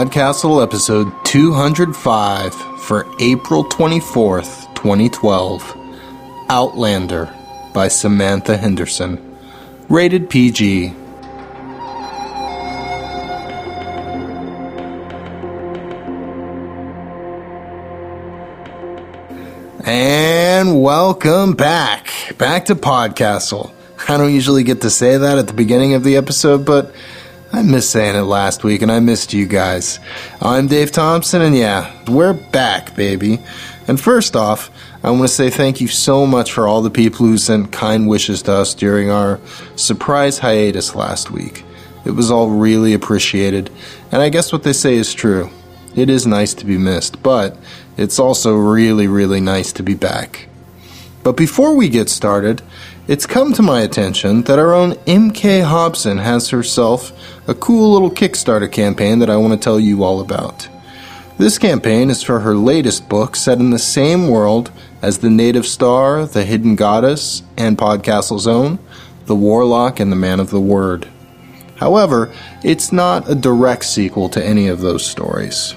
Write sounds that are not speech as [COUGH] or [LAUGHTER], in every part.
Podcastle episode 205 for April 24th, 2012. Outlander by Samantha Henderson. Rated PG. And welcome back. Back to Podcastle. I don't usually get to say that at the beginning of the episode, but I missed saying it last week and I missed you guys. I'm Dave Thompson, and yeah, we're back, baby. And first off, I want to say thank you so much for all the people who sent kind wishes to us during our surprise hiatus last week. It was all really appreciated, and I guess what they say is true. It is nice to be missed, but it's also really, really nice to be back. But before we get started, it's come to my attention that our own MK Hobson has herself a cool little Kickstarter campaign that I want to tell you all about. This campaign is for her latest book set in the same world as The Native Star, The Hidden Goddess, and Podcastle's own, The Warlock and the Man of the Word. However, it's not a direct sequel to any of those stories.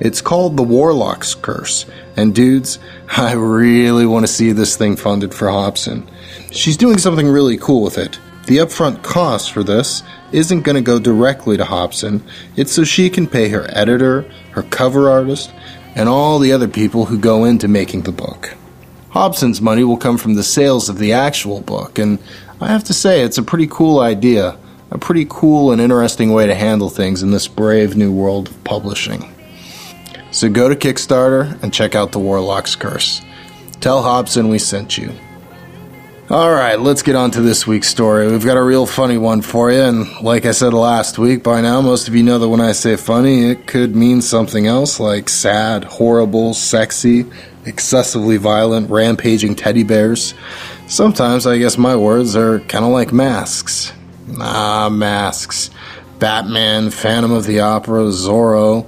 It's called The Warlock's Curse, and dudes, [LAUGHS] I really want to see this thing funded for Hobson. She's doing something really cool with it. The upfront cost for this isn't going to go directly to Hobson, it's so she can pay her editor, her cover artist, and all the other people who go into making the book. Hobson's money will come from the sales of the actual book, and I have to say, it's a pretty cool idea, a pretty cool and interesting way to handle things in this brave new world of publishing. So go to Kickstarter and check out The Warlock's Curse. Tell Hobson we sent you. Alright, let's get on to this week's story. We've got a real funny one for you, and like I said last week, by now most of you know that when I say funny, it could mean something else like sad, horrible, sexy, excessively violent, rampaging teddy bears. Sometimes I guess my words are kind of like masks. Ah, masks. Batman, Phantom of the Opera, Zorro.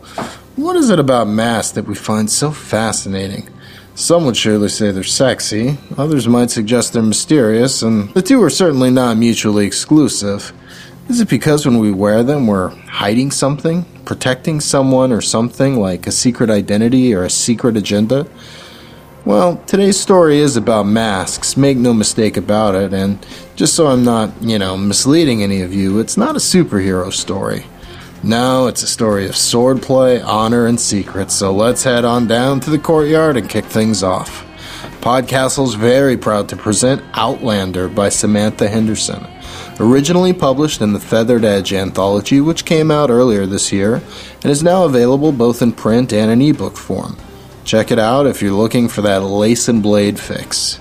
What is it about masks that we find so fascinating? Some would surely say they're sexy, others might suggest they're mysterious, and the two are certainly not mutually exclusive. Is it because when we wear them we're hiding something, protecting someone or something like a secret identity or a secret agenda? Well, today's story is about masks, make no mistake about it, and just so I'm not, you know, misleading any of you, it's not a superhero story. No, it's a story of swordplay, honor, and secrets, so let's head on down to the courtyard and kick things off. Podcastle's very proud to present Outlander by Samantha Henderson. Originally published in the Feathered Edge anthology, which came out earlier this year, and is now available both in print and in ebook form. Check it out if you're looking for that lace and blade fix.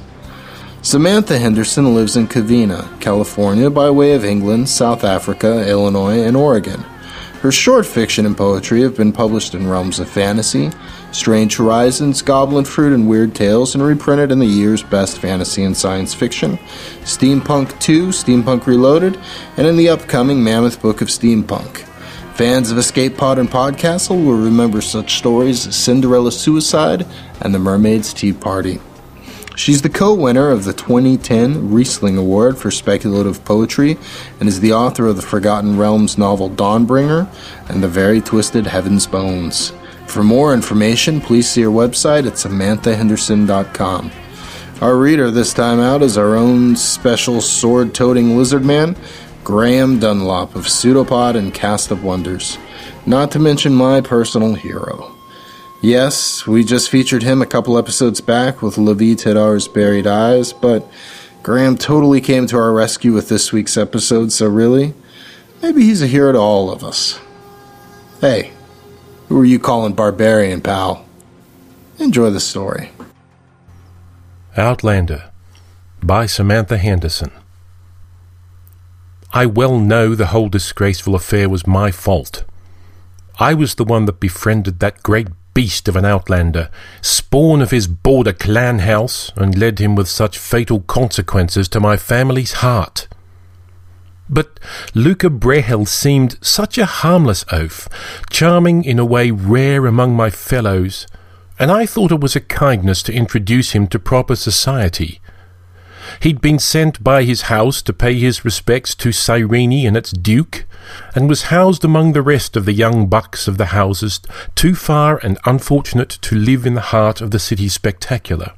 Samantha Henderson lives in Covina, California, by way of England, South Africa, Illinois, and Oregon. Her short fiction and poetry have been published in realms of fantasy, Strange Horizons, Goblin Fruit, and Weird Tales, and reprinted in the year's best fantasy and science fiction, Steampunk 2, Steampunk Reloaded, and in the upcoming Mammoth Book of Steampunk. Fans of Escape Pod and Podcastle will remember such stories as Cinderella's Suicide and The Mermaid's Tea Party. She's the co winner of the 2010 Rhysling Award for Speculative Poetry and is the author of the Forgotten Realms novel Dawnbringer and the Very Twisted Heaven's Bones. For more information, please see her website at samanthahenderson.com. Our reader this time out is our own special sword toting lizard man, Graeme Dunlop of Pseudopod and Cast of Wonders, not to mention my personal hero. Yes, we just featured him a couple episodes back with Lavie Tidhar's Buried Eyes, but Graeme totally came to our rescue with this week's episode, so really, maybe he's a hero to all of us. Hey, who are you calling barbarian, pal? Enjoy the story. Outlander by Samantha Henderson. I well know the whole disgraceful affair was my fault. I was the one that befriended that great beast of an outlander, spawn of his border clan house, and led him with such fatal consequences to my family's heart. But Luca Brehel seemed such a harmless oaf, charming in a way rare among my fellows, and I thought it was a kindness to introduce him to proper society. He'd been sent by his house to pay his respects to Cyrene and its duke, and was housed among the rest of the young bucks of the houses, too far and unfortunate to live in the heart of the city's spectacular.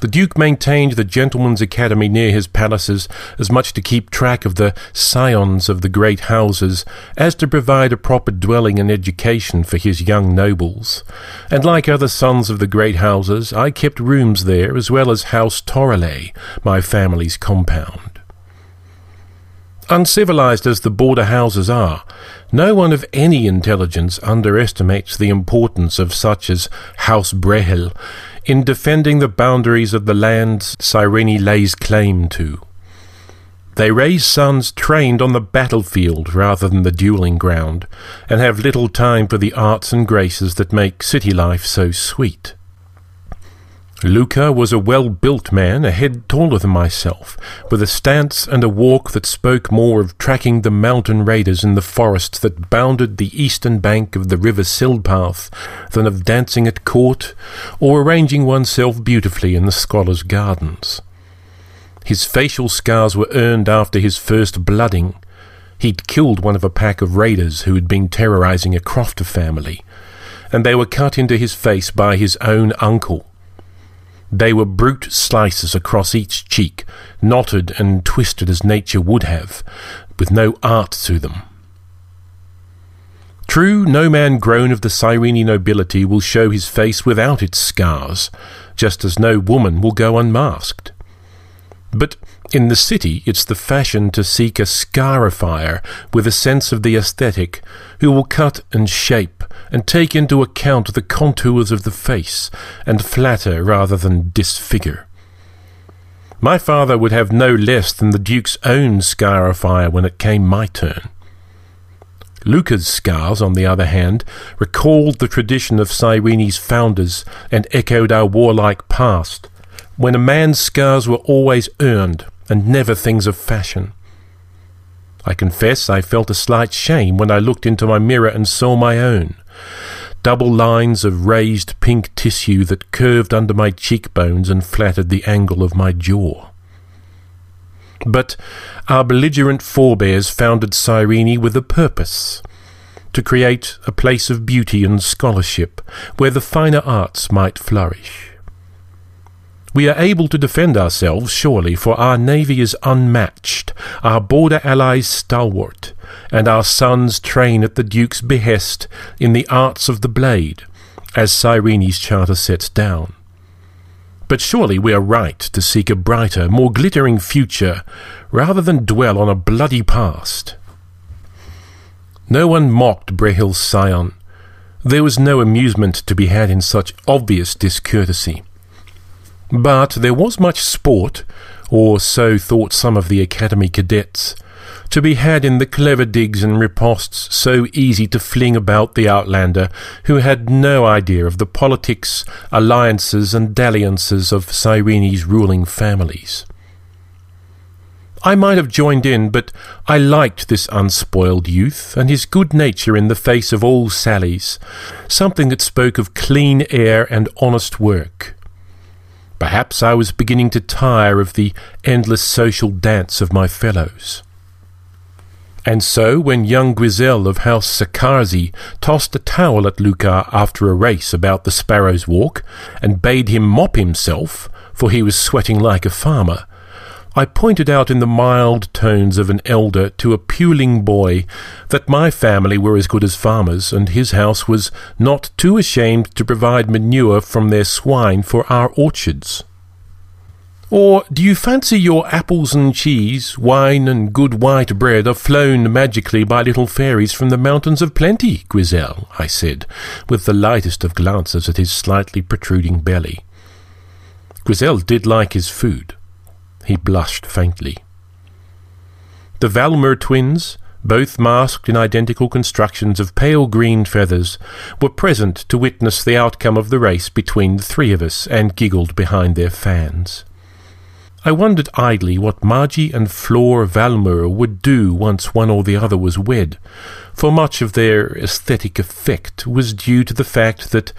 The Duke maintained the gentlemen's academy near his palaces as much to keep track of the scions of the great houses as to provide a proper dwelling and education for his young nobles. And like other sons of the great houses, I kept rooms there as well as House Toreley, my family's compound. Uncivilized as the border houses are, no one of any intelligence underestimates the importance of such as House Brehel in defending the boundaries of the lands Cyrene lays claim to. They raise sons trained on the battlefield rather than the dueling ground, and have little time for the arts and graces that make city life so sweet. Luca was a well built man, a head taller than myself, with a stance and a walk that spoke more of tracking the mountain raiders in the forests that bounded the eastern bank of the river Silpath than of dancing at court or arranging oneself beautifully in the scholars' gardens. His facial scars were earned after his first blooding. He'd killed one of a pack of raiders who had been terrorizing a Crofter family, and they were cut into his face by his own uncle they were brute slices across each cheek, knotted and twisted as nature would have, with no art to them. True, no man grown of the Cyrene nobility will show his face without its scars, just as no woman will go unmasked. But in the city, it's the fashion to seek a scarifier with a sense of the aesthetic, who will cut and shape and take into account the contours of the face and flatter rather than disfigure. My father would have no less than the Duke's own scarifier when it came my turn. Luca's scars, on the other hand, recalled the tradition of Cyrene's founders and echoed our warlike past, when a man's scars were always earned and never things of fashion. I confess I felt a slight shame when I looked into my mirror and saw my own. Double lines of raised pink tissue that curved under my cheekbones and flattered the angle of my jaw. But our belligerent forebears founded Cyrene with a purpose to create a place of beauty and scholarship where the finer arts might flourish. We are able to defend ourselves, surely, for our navy is unmatched, our border allies stalwart, and our sons train at the Duke's behest in the arts of the blade, as Cyrene's charter sets down. But surely we are right to seek a brighter, more glittering future, rather than dwell on a bloody past. No one mocked Brehel's scion. There was no amusement to be had in such obvious discourtesy. But there was much sport, or so thought some of the academy cadets, to be had in the clever digs and ripostes so easy to fling about the outlander who had no idea of the politics, alliances, and dalliances of Cyrene's ruling families. I might have joined in, but I liked this unspoiled youth and his good nature in the face of all sallies, something that spoke of clean air and honest work. Perhaps I was beginning to tire of the endless social dance of my fellows. And so, when young Grizel of House Sakarzi tossed a towel at Luca after a race about the Sparrow's Walk, and bade him mop himself, for he was sweating like a farmer, I pointed out in the mild tones of an elder to a puling boy that my family were as good as farmers, and his house was not too ashamed to provide manure from their swine for our orchards. Or do you fancy your apples and cheese, wine and good white bread are flown magically by little fairies from the mountains of plenty, Grizel? I said, with the lightest of glances at his slightly protruding belly. Grizel did like his food. He blushed faintly. The Valmer twins, both masked in identical constructions of pale green feathers, were present to witness the outcome of the race between the three of us and giggled behind their fans. I wondered idly what Margie and Flore Valmer would do once one or the other was wed, for much of their aesthetic effect was due to the fact that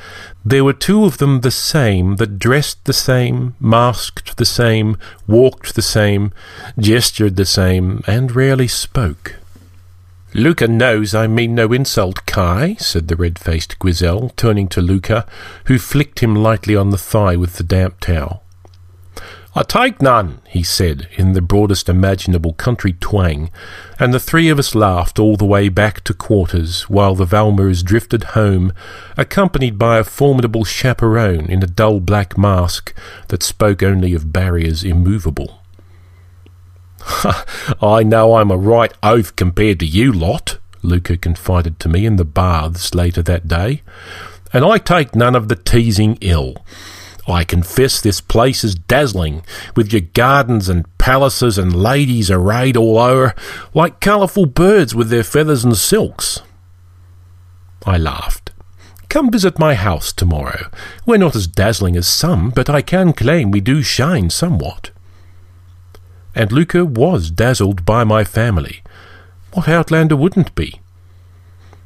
there were two of them the same, that dressed the same, masked the same, walked the same, gestured the same, and rarely spoke. Luca knows I mean no insult, Kai, said the red faced Grizel, turning to Luca, who flicked him lightly on the thigh with the damp towel. I take none, he said, in the broadest imaginable country twang, and the three of us laughed all the way back to quarters, while the Valmers drifted home, accompanied by a formidable chaperone in a dull black mask that spoke only of barriers immovable. [LAUGHS] I know I'm a right oaf compared to you lot, Luca confided to me in the baths later that day, and I take none of the teasing ill. I confess this place is dazzling, with your gardens and palaces and ladies arrayed all o'er, like colourful birds with their feathers and silks. I laughed. Come visit my house tomorrow. We're not as dazzling as some, but I can claim we do shine somewhat. And Luca was dazzled by my family. What outlander wouldn't be?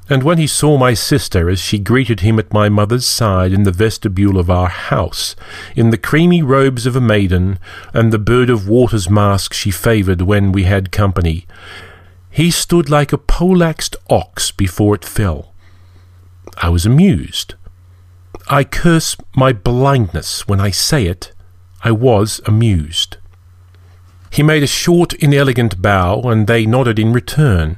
And when he saw my sister as she greeted him at my mother's side in the vestibule of our house, in the creamy robes of a maiden, and the bird of water's mask she favoured when we had company, he stood like a poleaxed ox before it fell. I was amused. I curse my blindness when I say it. I was amused. He made a short, inelegant bow, and they nodded in return.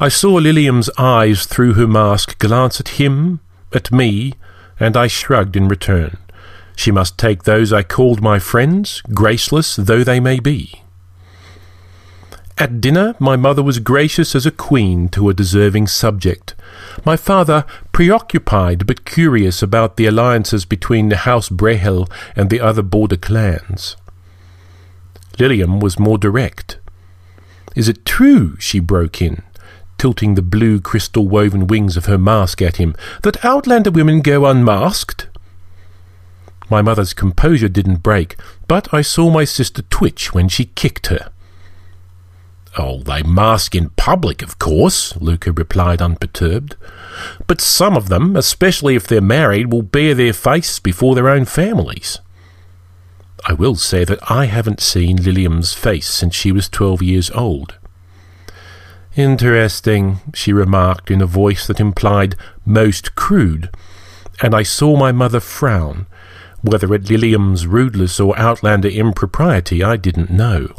I saw Lilium's eyes through her mask glance at him, at me, and I shrugged in return. She must take those I called my friends, graceless though they may be. At dinner, my mother was gracious as a queen to a deserving subject. My father, preoccupied but curious about the alliances between the House Brehel and the other border clans. Lilium was more direct. Is it true, she broke in, tilting the blue crystal woven wings of her mask at him, that Outlander women go unmasked? My mother's composure didn't break, but I saw my sister twitch when she kicked her. Oh, they mask in public, of course, Luca replied unperturbed. But some of them, especially if they're married, will bare their face before their own families. I will say that I haven't seen Lilium's face since she was twelve years old. Interesting, she remarked in a voice that implied most crude, and I saw my mother frown. Whether at Lilium's rudeness or outlander impropriety, I didn't know.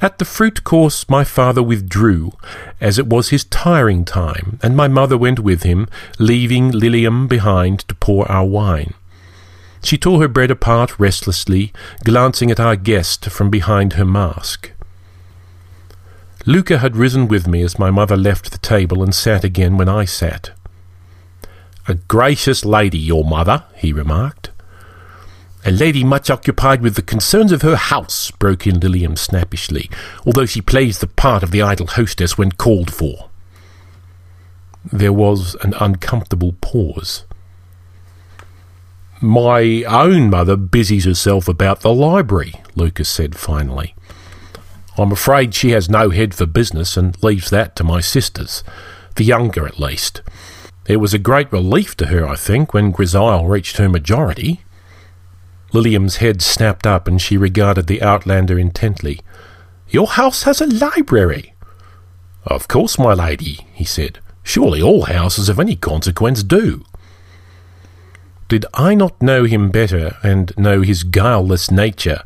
At the fruit course, my father withdrew, as it was his tiring time, and my mother went with him, leaving Lilium behind to pour our wine. She tore her bread apart restlessly, glancing at our guest from behind her mask. Luca had risen with me as my mother left the table and sat again when I sat. A gracious lady, your mother, he remarked. A lady much occupied with the concerns of her house, broke in Lilium snappishly, although she plays the part of the idle hostess when called for. There was an uncomfortable pause. My own mother busies herself about the library, Lucas said finally. I'm afraid she has no head for business and leaves that to my sisters, the younger at least. It was a great relief to her, I think, when Grisile reached her majority. Lilium's head snapped up and she regarded the outlander intently. Your house has a library. Of course, my lady, he said. Surely all houses of any consequence do. Did I not know him better and know his guileless nature,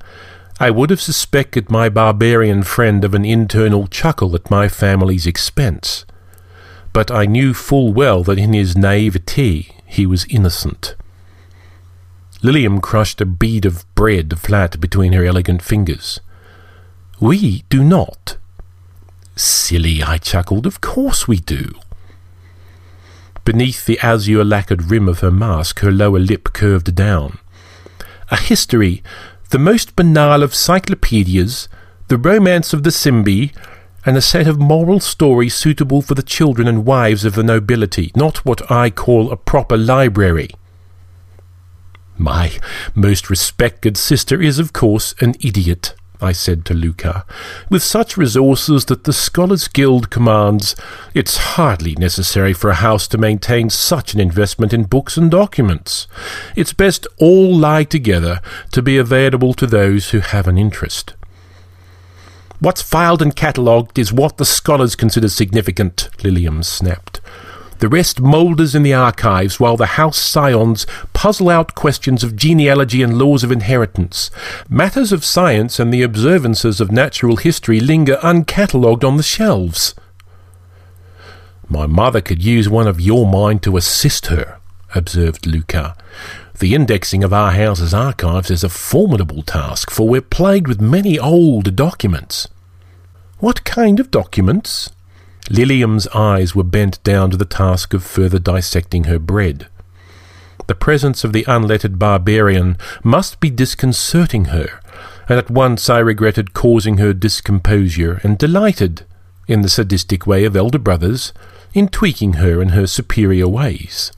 I would have suspected my barbarian friend of an internal chuckle at my family's expense. But I knew full well that in his naivete he was innocent. Lilium crushed a bead of bread flat between her elegant fingers. We do not. Silly, I chuckled. Of course we do. Beneath the azure lacquered rim of her mask, her lower lip curved down. A history the most banal of cyclopedias, the romance of the Simbi, and a set of moral stories suitable for the children and wives of the nobility, not what I call a proper library. My most respected sister is, of course, an idiot. I said to Luca. With such resources that the Scholars Guild commands, it's hardly necessary for a house to maintain such an investment in books and documents. It's best all lie together to be available to those who have an interest. What's filed and catalogued is what the scholars consider significant, Lilium snapped. The rest moulders in the archives while the house scions puzzle out questions of genealogy and laws of inheritance. Matters of science and the observances of natural history linger uncatalogued on the shelves. My mother could use one of your mind to assist her, observed Luca. The indexing of our house's archives is a formidable task, for we're plagued with many old documents. What kind of documents? Lilium's eyes were bent down to the task of further dissecting her bread. The presence of the unlettered barbarian must be disconcerting her, and at once I regretted causing her discomposure and delighted, in the sadistic way of elder brothers, in tweaking her in her superior ways.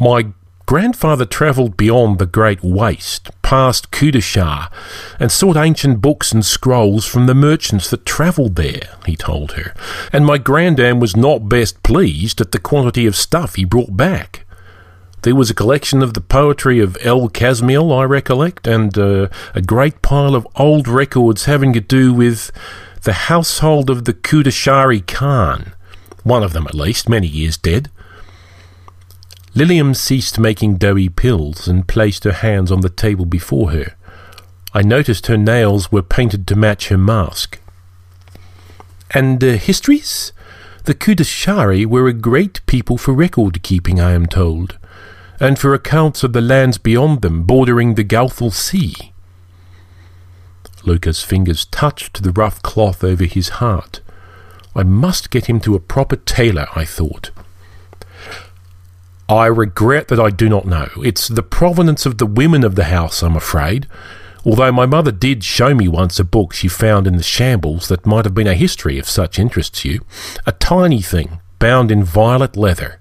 My grandfather travelled beyond the Great Waste, past Kudashar, and sought ancient books and scrolls from the merchants that travelled there, he told her, and my grandam was not best pleased at the quantity of stuff he brought back. There was a collection of the poetry of El Kasmiel, I recollect, and uh, a great pile of old records having to do with the household of the Kudashari Khan, one of them at least, many years dead. Lilium ceased making doughy pills and placed her hands on the table before her. I noticed her nails were painted to match her mask. And uh, histories? The Kudashari were a great people for record keeping, I am told, and for accounts of the lands beyond them, bordering the Gulfal Sea. Luca's fingers touched the rough cloth over his heart. I must get him to a proper tailor, I thought. I regret that I do not know. It's the provenance of the women of the house, I'm afraid. Although my mother did show me once a book she found in the shambles that might have been a history if such interests you. A tiny thing, bound in violet leather.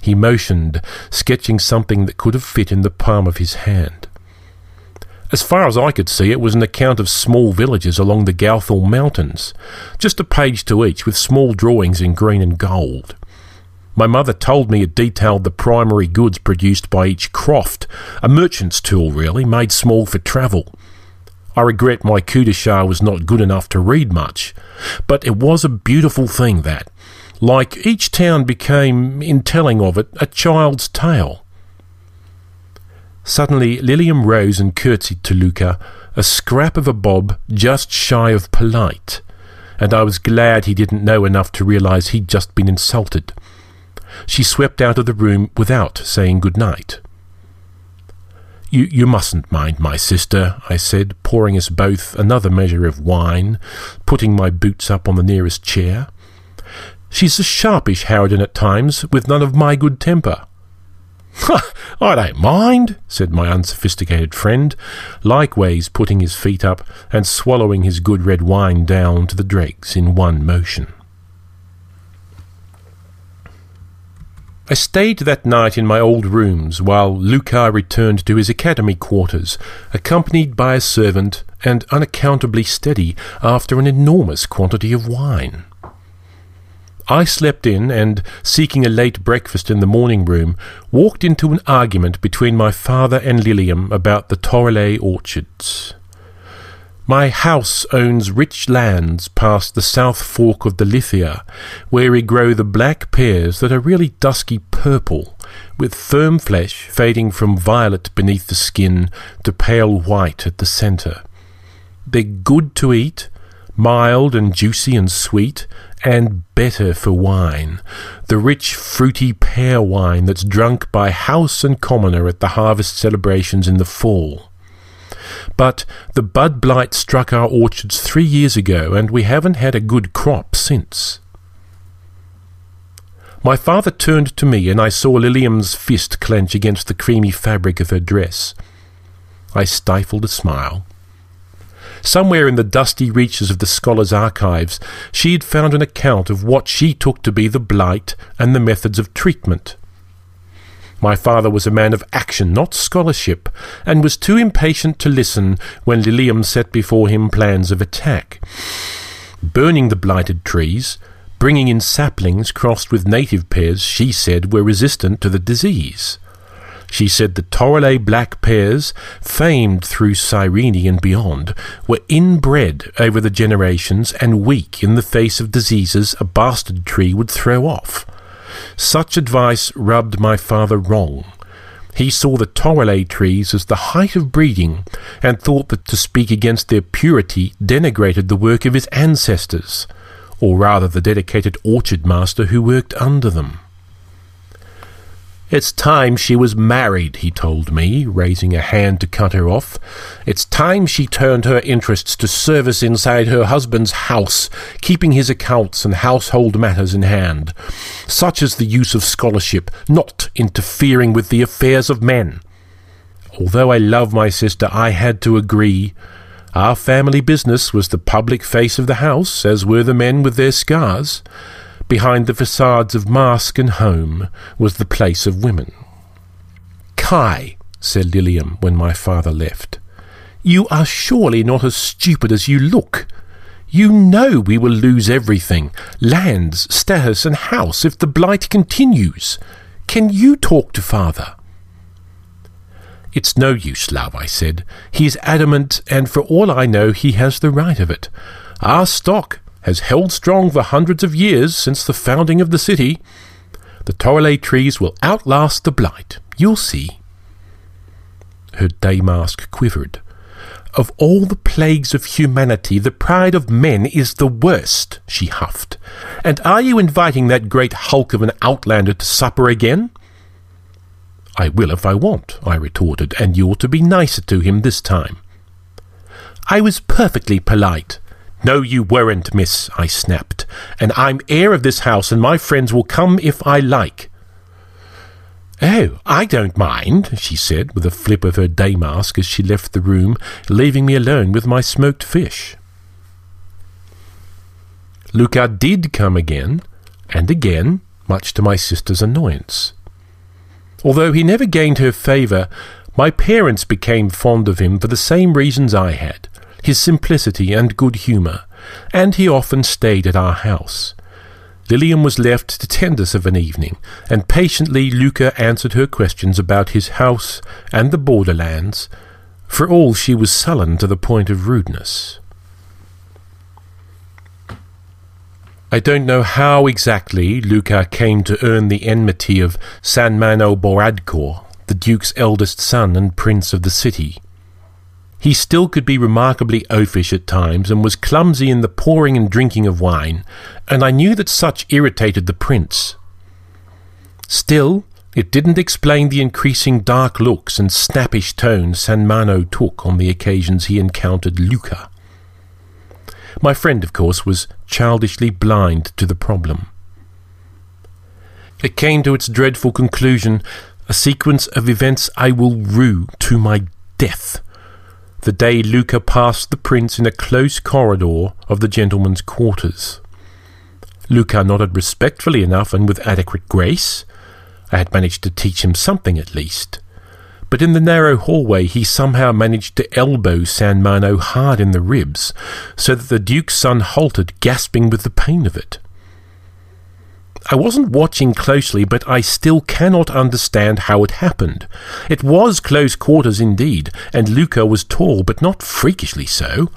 He motioned, sketching something that could have fit in the palm of his hand. As far as I could see, it was an account of small villages along the Gouthal Mountains, just a page to each, with small drawings in green and gold. My mother told me it detailed the primary goods produced by each croft, a merchant's tool really, made small for travel. I regret my Kudashar was not good enough to read much, but it was a beautiful thing that, like each town became, in telling of it, a child's tale. Suddenly Lilium rose and curtsied to Luca, a scrap of a bob just shy of polite, and I was glad he didn't know enough to realise he'd just been insulted she swept out of the room without saying good night. You, you mustn't mind my sister, I said, pouring us both another measure of wine, putting my boots up on the nearest chair. She's a sharpish harridan at times, with none of my good temper. I don't mind, said my unsophisticated friend, likewise putting his feet up and swallowing his good red wine down to the dregs in one motion. I stayed that night in my old rooms while Luca returned to his academy quarters, accompanied by a servant and unaccountably steady after an enormous quantity of wine. I slept in and, seeking a late breakfast in the morning room, walked into an argument between my father and Lilium about the Torrelay orchards. My house owns rich lands past the south fork of the Lithia, where we grow the black pears that are really dusky purple, with firm flesh fading from violet beneath the skin to pale white at the centre. They're good to eat, mild and juicy and sweet, and better for wine, the rich fruity pear wine that's drunk by house and commoner at the harvest celebrations in the fall. But the bud blight struck our orchards three years ago, and we haven't had a good crop since. My father turned to me, and I saw Lilium's fist clench against the creamy fabric of her dress. I stifled a smile. Somewhere in the dusty reaches of the scholar's archives, she had found an account of what she took to be the blight and the methods of treatment. My father was a man of action, not scholarship, and was too impatient to listen when Lilium set before him plans of attack. Burning the blighted trees, bringing in saplings crossed with native pears she said were resistant to the disease. She said the Torelei black pears, famed through Cyrene and beyond, were inbred over the generations and weak in the face of diseases a bastard tree would throw off. Such advice rubbed my father wrong. He saw the Torelei trees as the height of breeding, and thought that to speak against their purity denigrated the work of his ancestors, or rather the dedicated orchard master who worked under them. It's time she was married, he told me, raising a hand to cut her off. It's time she turned her interests to service inside her husband's house, keeping his accounts and household matters in hand, such as the use of scholarship, not interfering with the affairs of men. Although I love my sister, I had to agree. Our family business was the public face of the house, as were the men with their scars. Behind the facades of mask and home was the place of women. Kai, said Lilium when my father left, you are surely not as stupid as you look. You know we will lose everything lands, status, and house if the blight continues. Can you talk to father? It's no use, love, I said. He is adamant, and for all I know, he has the right of it. Our stock has held strong for hundreds of years since the founding of the city. The Torelei trees will outlast the blight. You'll see. Her damask quivered. Of all the plagues of humanity, the pride of men is the worst, she huffed. And are you inviting that great hulk of an outlander to supper again? I will if I want, I retorted, and you're to be nicer to him this time. I was perfectly polite. No, you weren't, miss, I snapped. And I'm heir of this house, and my friends will come if I like. Oh, I don't mind, she said, with a flip of her day mask as she left the room, leaving me alone with my smoked fish. Luca did come again, and again, much to my sister's annoyance. Although he never gained her favour, my parents became fond of him for the same reasons I had his simplicity and good humour, and he often stayed at our house. Lilium was left to tend us of an evening, and patiently Luca answered her questions about his house and the borderlands. For all she was sullen to the point of rudeness. I don't know how exactly Luca came to earn the enmity of San Mano Boradcor, the Duke's eldest son and prince of the city. He still could be remarkably oafish at times and was clumsy in the pouring and drinking of wine, and I knew that such irritated the prince. Still, it didn't explain the increasing dark looks and snappish tones San Mano took on the occasions he encountered Luca. My friend, of course, was childishly blind to the problem. It came to its dreadful conclusion, a sequence of events I will rue to my death the day Luca passed the prince in a close corridor of the gentleman's quarters. Luca nodded respectfully enough and with adequate grace. I had managed to teach him something at least. But in the narrow hallway he somehow managed to elbow San Mano hard in the ribs, so that the Duke's son halted, gasping with the pain of it. I wasn't watching closely, but I still cannot understand how it happened. It was close quarters indeed, and Luca was tall, but not freakishly so.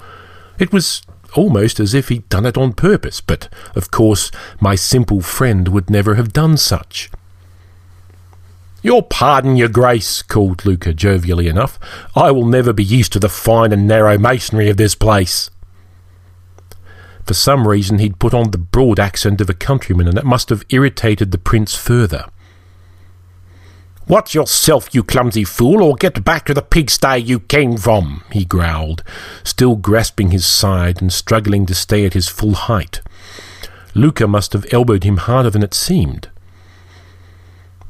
It was almost as if he'd done it on purpose, but of course my simple friend would never have done such. Your pardon, your grace, called Luca jovially enough. I will never be used to the fine and narrow masonry of this place. For some reason, he'd put on the broad accent of a countryman, and it must have irritated the prince further. Watch yourself, you clumsy fool, or get back to the pigsty you came from, he growled, still grasping his side and struggling to stay at his full height. Luca must have elbowed him harder than it seemed.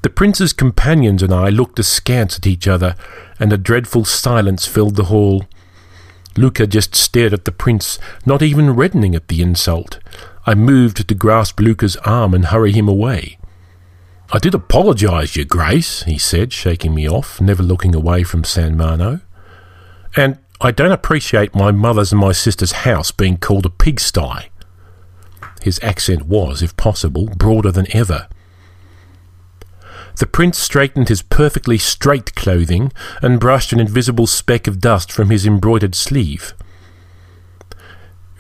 The prince's companions and I looked askance at each other, and a dreadful silence filled the hall. Luca just stared at the prince, not even reddening at the insult. I moved to grasp Luca's arm and hurry him away. I did apologise, Your Grace, he said, shaking me off, never looking away from San Mano. And I don't appreciate my mother's and my sister's house being called a pigsty. His accent was, if possible, broader than ever. The prince straightened his perfectly straight clothing and brushed an invisible speck of dust from his embroidered sleeve.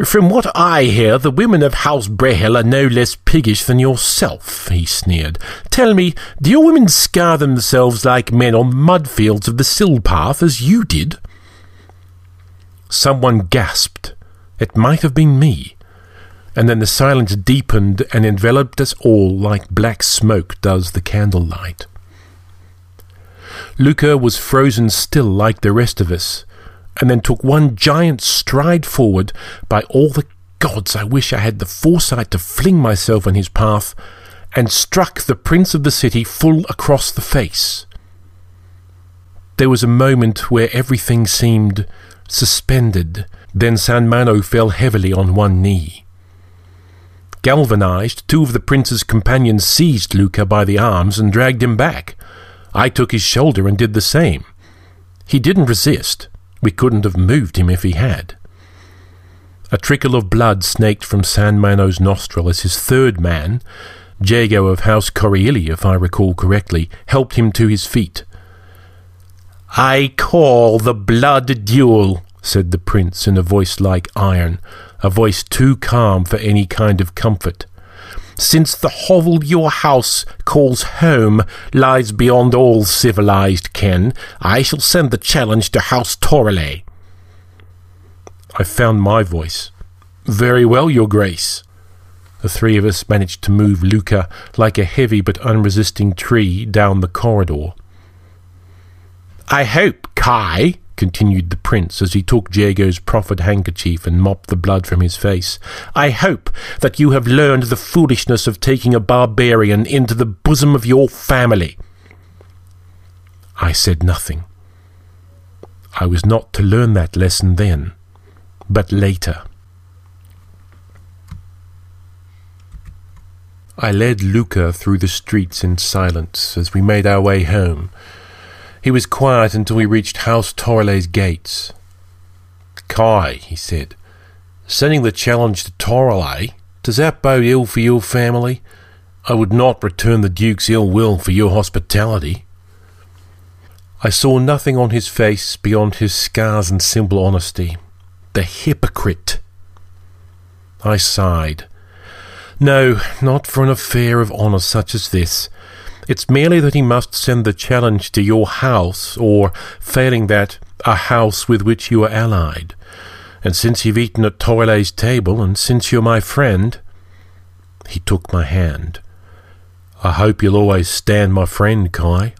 From what I hear, the women of House Brehel are no less piggish than yourself, he sneered. Tell me, do your women scar themselves like men on mud fields of the Silpath as you did? Someone gasped. It might have been me. And then the silence deepened and enveloped us all like black smoke does the candlelight. Luca was frozen still like the rest of us, and then took one giant stride forward. By all the gods, I wish I had the foresight to fling myself on his path, and struck the prince of the city full across the face. There was a moment where everything seemed suspended. Then San Mano fell heavily on one knee. Galvanized, two of the prince's companions seized Luca by the arms and dragged him back. I took his shoulder and did the same. He didn't resist. We couldn't have moved him if he had. A trickle of blood snaked from San Mano's nostril as his third man, Jago of House Coriili, if I recall correctly, helped him to his feet. I call the blood duel, said the prince in a voice like iron, a voice too calm for any kind of comfort. Since the hovel your house calls home lies beyond all civilized ken, I shall send the challenge to House Torale. I found my voice. Very well, Your Grace. The three of us managed to move Luca like a heavy but unresisting tree down the corridor. I hope, Kai, continued the prince as he took Jago's proffered handkerchief and mopped the blood from his face. I hope that you have learned the foolishness of taking a barbarian into the bosom of your family. I said nothing. I was not to learn that lesson then, but later. I led Luca through the streets in silence as we made our way home he was quiet until we reached House Torale's gates. Kai, he said, sending the challenge to Torale, does that bode ill for your family? I would not return the Duke's ill will for your hospitality. I saw nothing on his face beyond his scars and simple honesty. The hypocrite! I sighed. No, not for an affair of honour such as this. It's merely that he must send the challenge to your house, or, failing that, a house with which you are allied. And since you've eaten at Torale's table, and since you're my friend. He took my hand. I hope you'll always stand my friend, Kai.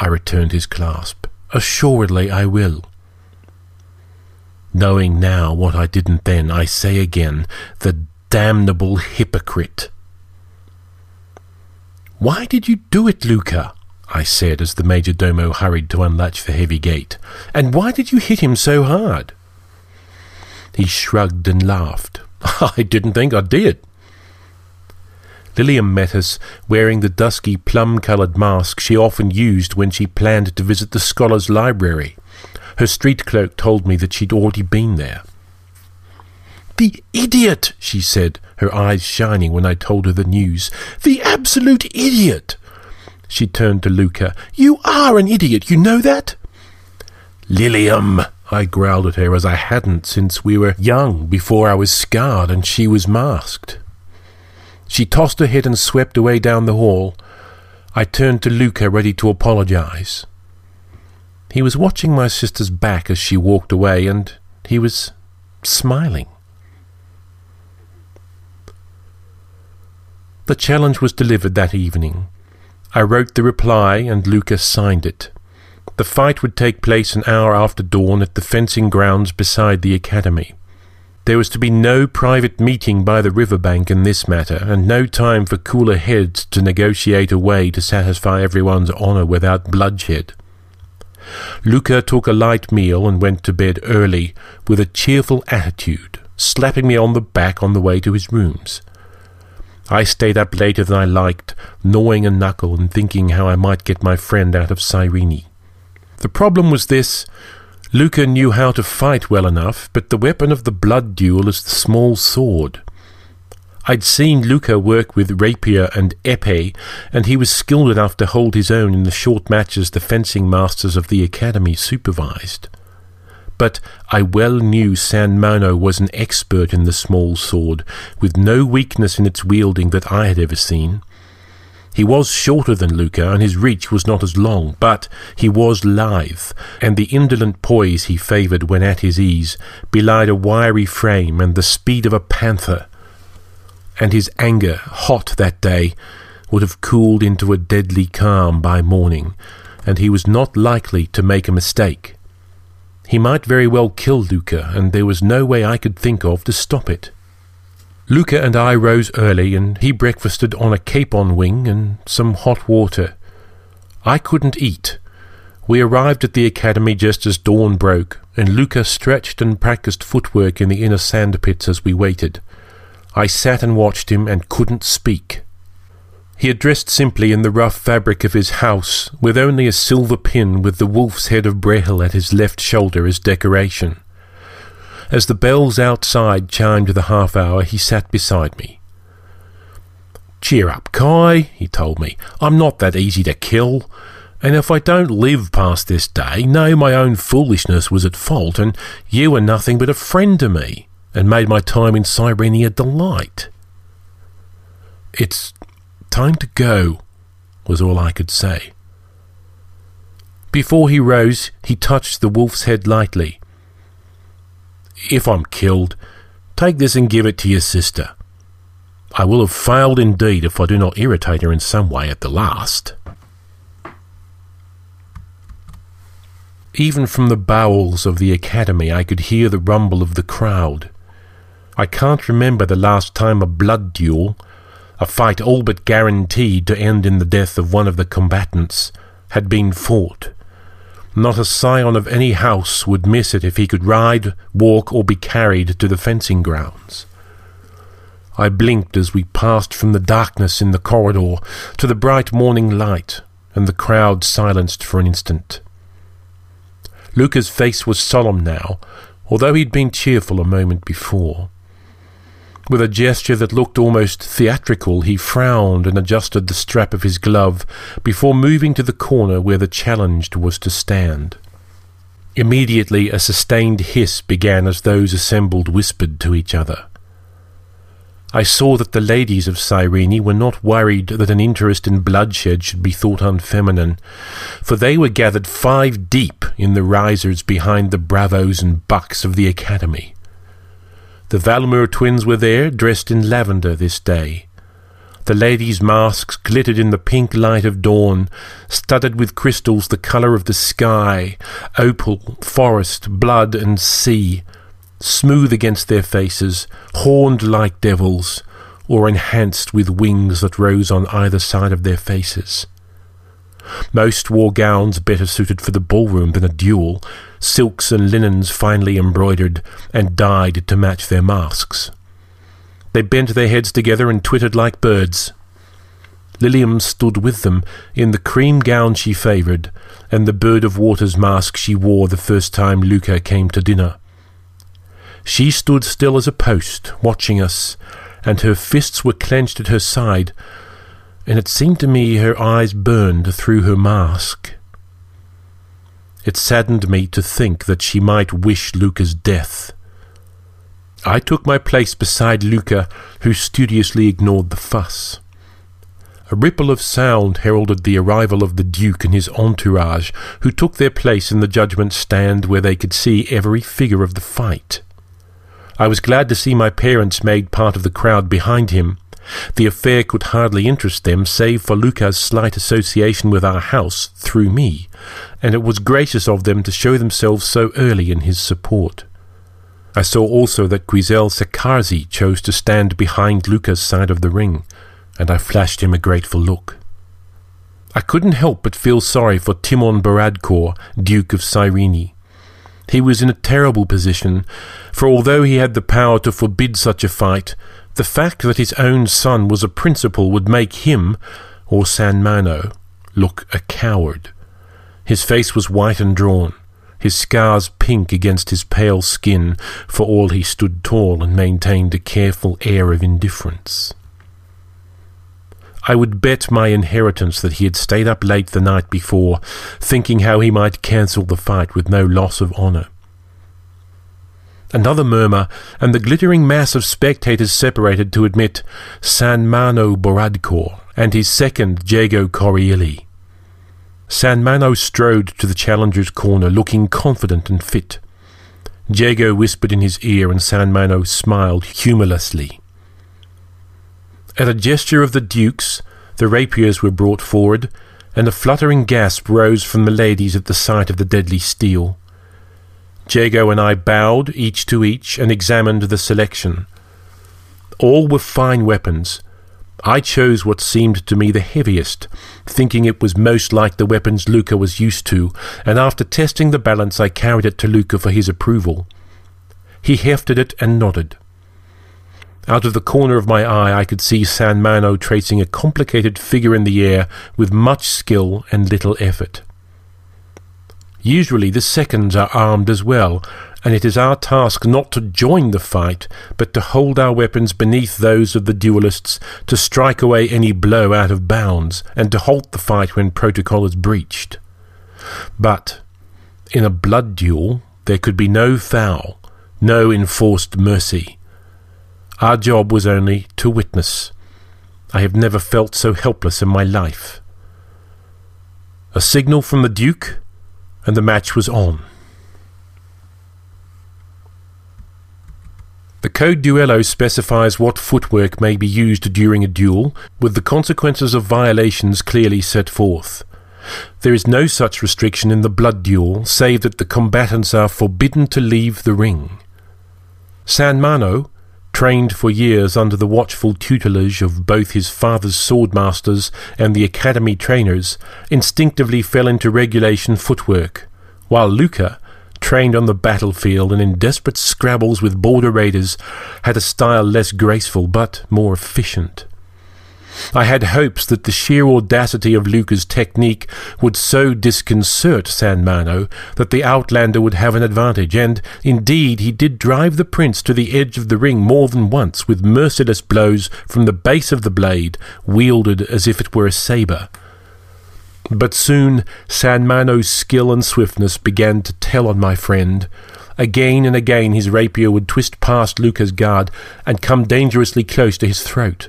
I returned his clasp. Assuredly I will. Knowing now what I didn't then, I say again, the damnable hypocrite. Why did you do it, Luca? I said as the major domo hurried to unlatch the heavy gate. And why did you hit him so hard? He shrugged and laughed. [LAUGHS] I didn't think I did. Lilium met us, wearing the dusky plum-coloured mask she often used when she planned to visit the scholars' library. Her street clerk told me that she'd already been there. The idiot, she said, her eyes shining when I told her the news. The absolute idiot! She turned to Luca. You are an idiot, you know that? Lilium, I growled at her as I hadn't since we were young, before I was scarred and she was masked. She tossed her head and swept away down the hall. I turned to Luca, ready to apologize. He was watching my sister's back as she walked away, and he was smiling. The challenge was delivered that evening. I wrote the reply and Lucas signed it. The fight would take place an hour after dawn at the fencing grounds beside the academy. There was to be no private meeting by the river bank in this matter, and no time for cooler heads to negotiate a way to satisfy everyone's honour without bloodshed. Luca took a light meal and went to bed early, with a cheerful attitude, slapping me on the back on the way to his rooms. I stayed up later than I liked, gnawing a knuckle and thinking how I might get my friend out of Cyrene. The problem was this. Luca knew how to fight well enough, but the weapon of the blood duel is the small sword. I'd seen Luca work with rapier and epee, and he was skilled enough to hold his own in the short matches the fencing masters of the academy supervised. But I well knew San Mano was an expert in the small sword, with no weakness in its wielding that I had ever seen. He was shorter than Luca, and his reach was not as long, but he was lithe, and the indolent poise he favoured when at his ease belied a wiry frame and the speed of a panther. And his anger, hot that day, would have cooled into a deadly calm by morning, and he was not likely to make a mistake. He might very well kill Luca, and there was no way I could think of to stop it. Luca and I rose early, and he breakfasted on a capon wing and some hot water. I couldn't eat. We arrived at the academy just as dawn broke, and Luca stretched and practiced footwork in the inner sand pits as we waited. I sat and watched him and couldn't speak. He had dressed simply in the rough fabric of his house, with only a silver pin with the wolf's head of Brehel at his left shoulder as decoration. As the bells outside chimed the half hour, he sat beside me. Cheer up, Kai, he told me. I'm not that easy to kill. And if I don't live past this day, know my own foolishness was at fault, and you were nothing but a friend to me, and made my time in Cyrene a delight. It's time to go, was all I could say. Before he rose, he touched the wolf's head lightly if I'm killed, take this and give it to your sister. I will have failed indeed if I do not irritate her in some way at the last. Even from the bowels of the academy I could hear the rumble of the crowd. I can't remember the last time a blood duel, a fight all but guaranteed to end in the death of one of the combatants, had been fought. Not a scion of any house would miss it if he could ride, walk, or be carried to the fencing grounds. I blinked as we passed from the darkness in the corridor to the bright morning light, and the crowd silenced for an instant. Luca's face was solemn now, although he'd been cheerful a moment before. With a gesture that looked almost theatrical, he frowned and adjusted the strap of his glove before moving to the corner where the challenged was to stand. Immediately a sustained hiss began as those assembled whispered to each other. I saw that the ladies of Cyrene were not worried that an interest in bloodshed should be thought unfeminine, for they were gathered five deep in the risers behind the bravos and bucks of the academy. The Valmur twins were there, dressed in lavender this day. The ladies' masks glittered in the pink light of dawn, studded with crystals the colour of the sky, opal, forest, blood, and sea, smooth against their faces, horned like devils, or enhanced with wings that rose on either side of their faces. Most wore gowns better suited for the ballroom than a duel, silks and linens finely embroidered and dyed to match their masks. They bent their heads together and twittered like birds. Lilium stood with them in the cream gown she favoured and the bird of water's mask she wore the first time Luca came to dinner. She stood still as a post, watching us, and her fists were clenched at her side, and it seemed to me her eyes burned through her mask. It saddened me to think that she might wish Luca's death. I took my place beside Luca, who studiously ignored the fuss. A ripple of sound heralded the arrival of the Duke and his entourage, who took their place in the judgment stand where they could see every figure of the fight. I was glad to see my parents made part of the crowd behind him, the affair could hardly interest them save for Luca's slight association with our house through me, and it was gracious of them to show themselves so early in his support. I saw also that Grizel Sekarzi chose to stand behind Luca's side of the ring, and I flashed him a grateful look. I couldn't help but feel sorry for Timon Baradkor, Duke of Cyrene. He was in a terrible position, for although he had the power to forbid such a fight, the fact that his own son was a principal would make him, or San Mano, look a coward. His face was white and drawn. his scars pink against his pale skin, for all he stood tall and maintained a careful air of indifference. I would bet my inheritance that he had stayed up late the night before, thinking how he might cancel the fight with no loss of honour. Another murmur, and the glittering mass of spectators separated to admit San Mano Boradkor and his second Jago Corelli. San Mano strode to the challenger's corner, looking confident and fit. Jago whispered in his ear, and San Mano smiled humorlessly. At a gesture of the Duke's, the rapiers were brought forward, and a fluttering gasp rose from the ladies at the sight of the deadly steel. Jago and I bowed, each to each, and examined the selection. All were fine weapons, I chose what seemed to me the heaviest, thinking it was most like the weapons Luca was used to, and after testing the balance I carried it to Luca for his approval. He hefted it and nodded. Out of the corner of my eye I could see San Mano tracing a complicated figure in the air with much skill and little effort. Usually the seconds are armed as well, and it is our task not to join the fight, but to hold our weapons beneath those of the duelists, to strike away any blow out of bounds, and to halt the fight when protocol is breached. But in a blood duel, there could be no foul, no enforced mercy. Our job was only to witness. I have never felt so helpless in my life. A signal from the Duke, and the match was on. The Code Duello specifies what footwork may be used during a duel, with the consequences of violations clearly set forth. There is no such restriction in the blood duel, save that the combatants are forbidden to leave the ring. San Mano, trained for years under the watchful tutelage of both his father's swordmasters and the academy trainers, instinctively fell into regulation footwork, while Luca, trained on the battlefield and in desperate scrabbles with border raiders, had a style less graceful but more efficient. I had hopes that the sheer audacity of Luca's technique would so disconcert San Mano that the Outlander would have an advantage, and indeed he did drive the prince to the edge of the ring more than once with merciless blows from the base of the blade, wielded as if it were a sabre. But soon San Mano's skill and swiftness began to tell on my friend. Again and again his rapier would twist past Luca's guard and come dangerously close to his throat.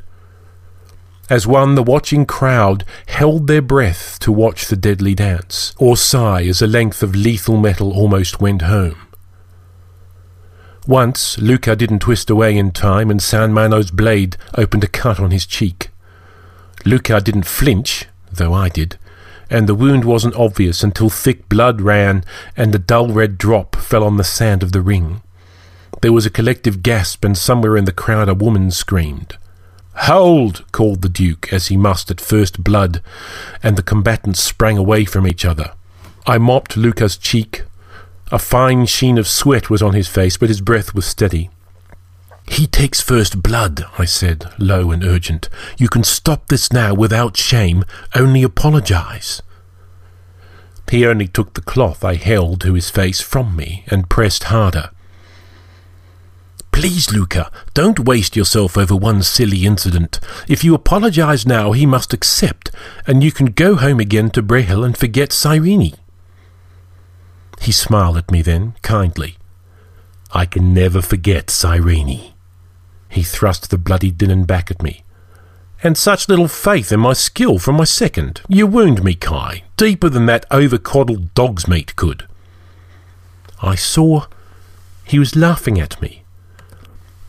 As one, the watching crowd held their breath to watch the deadly dance, or sigh as a length of lethal metal almost went home. Once, Luca didn't twist away in time, and San Mano's blade opened a cut on his cheek. Luca didn't flinch, though I did, and the wound wasn't obvious until thick blood ran and a dull red drop fell on the sand of the ring. There was a collective gasp, and somewhere in the crowd a woman screamed. Hold! called the Duke as he mustered first blood, and the combatants sprang away from each other. I mopped Luca's cheek. A fine sheen of sweat was on his face, but his breath was steady. He takes first blood, I said, low and urgent. You can stop this now without shame. Only apologize. He only took the cloth I held to his face from me and pressed harder. Please, Luca, don't waste yourself over one silly incident. If you apologize now, he must accept, and you can go home again to Brehel and forget Cyrene. He smiled at me then, kindly. I can never forget Cyrene. He thrust the bloody Dinan back at me. And such little faith in my skill from my second. You wound me, Kai, deeper than that over-coddled dog's meat could. I saw he was laughing at me.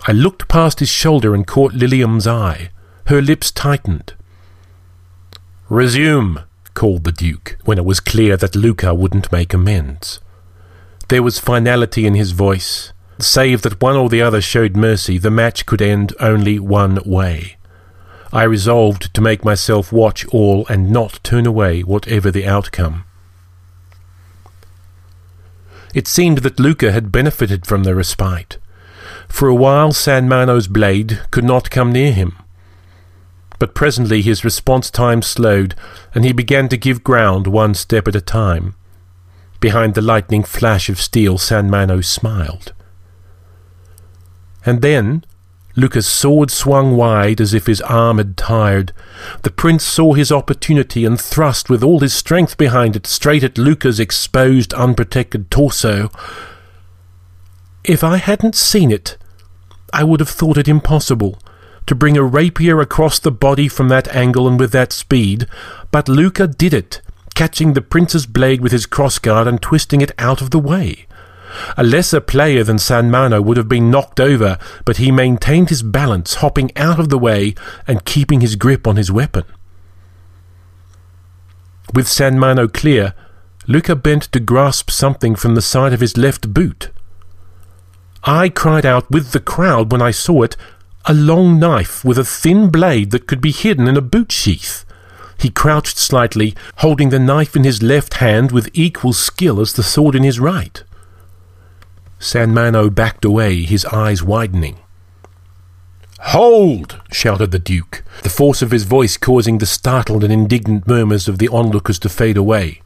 I looked past his shoulder and caught Lilium's eye. Her lips tightened. Resume, called the Duke, when it was clear that Luca wouldn't make amends. There was finality in his voice, Save that one or the other showed mercy, the match could end only one way. I resolved to make myself watch all and not turn away, whatever the outcome. It seemed that Luca had benefited from the respite. For a while San Mano's blade could not come near him. But presently his response time slowed, and he began to give ground one step at a time. Behind the lightning flash of steel, San Mano smiled. And then, Luca's sword swung wide as if his arm had tired. The prince saw his opportunity and thrust with all his strength behind it straight at Luca's exposed, unprotected torso. If I hadn't seen it, I would have thought it impossible to bring a rapier across the body from that angle and with that speed, but Luca did it, catching the prince's blade with his crossguard and twisting it out of the way. A lesser player than San Mano would have been knocked over, but he maintained his balance, hopping out of the way and keeping his grip on his weapon. With San Mano clear, Luca bent to grasp something from the side of his left boot. I cried out with the crowd when I saw it, a long knife with a thin blade that could be hidden in a boot sheath. He crouched slightly, holding the knife in his left hand with equal skill as the sword in his right. San Mano backed away, his eyes widening. Hold! shouted the Duke, the force of his voice causing the startled and indignant murmurs of the onlookers to fade away.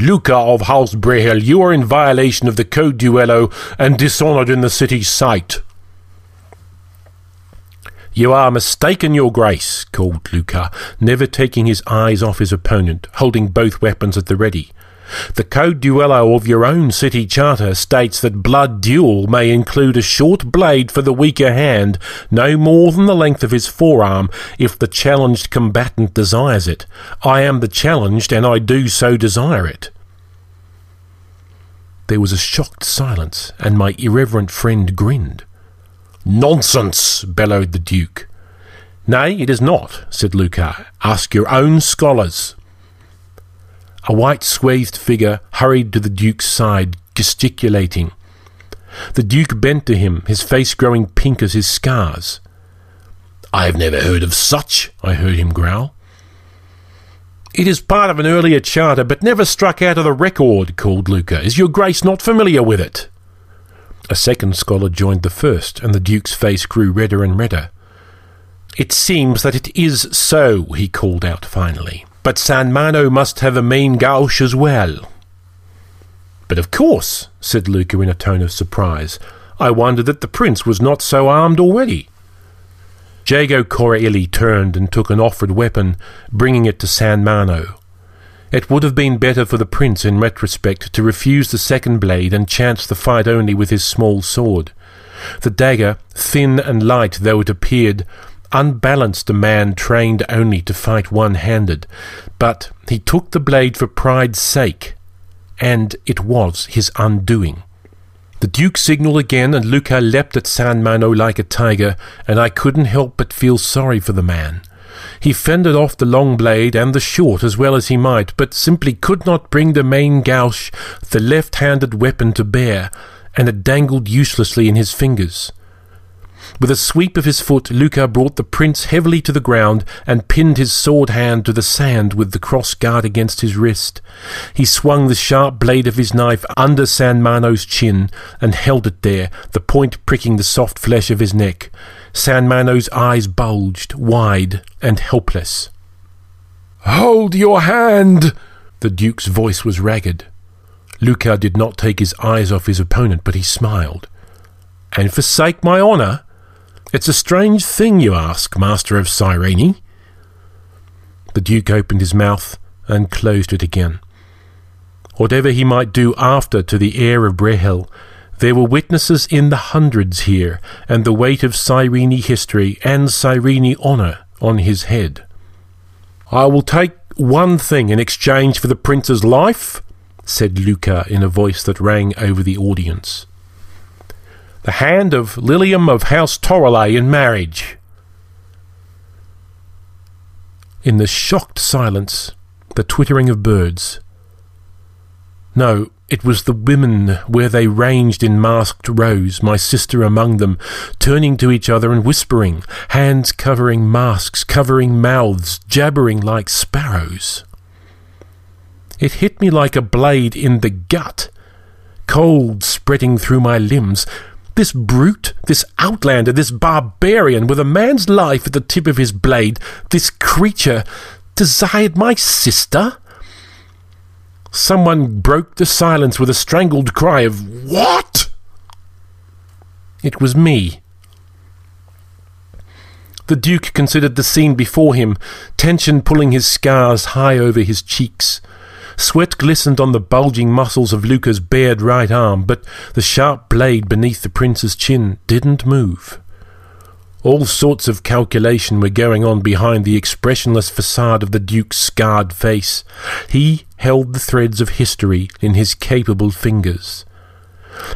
Luca of House Brehel, you are in violation of the Code Duello and dishonored in the city's sight. You are mistaken, your grace, called Luca, never taking his eyes off his opponent, holding both weapons at the ready. The Code Duello of your own city charter states that blood duel may include a short blade for the weaker hand, no more than the length of his forearm, if the challenged combatant desires it. I am the challenged, and I do so desire it. There was a shocked silence, and my irreverent friend grinned. Nonsense! bellowed the Duke. Nay, it is not, said Luca. Ask your own scholars. A white swathed figure hurried to the Duke's side, gesticulating. The Duke bent to him, his face growing pink as his scars. I have never heard of such, I heard him growl. It is part of an earlier charter, but never struck out of the record, called Luca. Is your grace not familiar with it? A second scholar joined the first, and the Duke's face grew redder and redder. It seems that it is so, he called out finally. But San Mano must have a main gauche as well. But of course, said Luca in a tone of surprise. I wondered that the prince was not so armed already. Jago Corelli turned and took an offered weapon, bringing it to San Mano. It would have been better for the prince in retrospect to refuse the second blade and chance the fight only with his small sword. The dagger, thin and light though it appeared, unbalanced a man trained only to fight one handed, but he took the blade for pride's sake, and it was his undoing. The Duke signalled again, and Luca leapt at San Mano like a tiger, and I couldn't help but feel sorry for the man. He fended off the long blade and the short as well as he might, but simply could not bring the main gauche, the left-handed weapon, to bear, and it dangled uselessly in his fingers. With a sweep of his foot, Luca brought the prince heavily to the ground and pinned his sword hand to the sand with the cross guard against his wrist. He swung the sharp blade of his knife under San Mano's chin and held it there, the point pricking the soft flesh of his neck. San Mano's eyes bulged, wide and helpless. Hold your hand! The Duke's voice was ragged. Luca did not take his eyes off his opponent, but he smiled. And forsake my honour? It's a strange thing you ask, Master of Cyrene. The Duke opened his mouth and closed it again. Whatever he might do after to the heir of Brehel, there were witnesses in the hundreds here, and the weight of Cyrene history and Cyrene honour on his head. I will take one thing in exchange for the prince's life, said Luca in a voice that rang over the audience the hand of Lilium of House Torelay in marriage. In the shocked silence, the twittering of birds. No, it was the women where they ranged in masked rows, my sister among them, turning to each other and whispering, hands covering masks, covering mouths, jabbering like sparrows. It hit me like a blade in the gut, cold spreading through my limbs, this brute, this outlander, this barbarian with a man's life at the tip of his blade, this creature desired my sister? someone broke the silence with a strangled cry of, What? It was me. The Duke considered the scene before him, tension pulling his scars high over his cheeks. Sweat glistened on the bulging muscles of Luca's bared right arm, but the sharp blade beneath the prince's chin didn't move. All sorts of calculation were going on behind the expressionless facade of the Duke's scarred face. He held the threads of history in his capable fingers.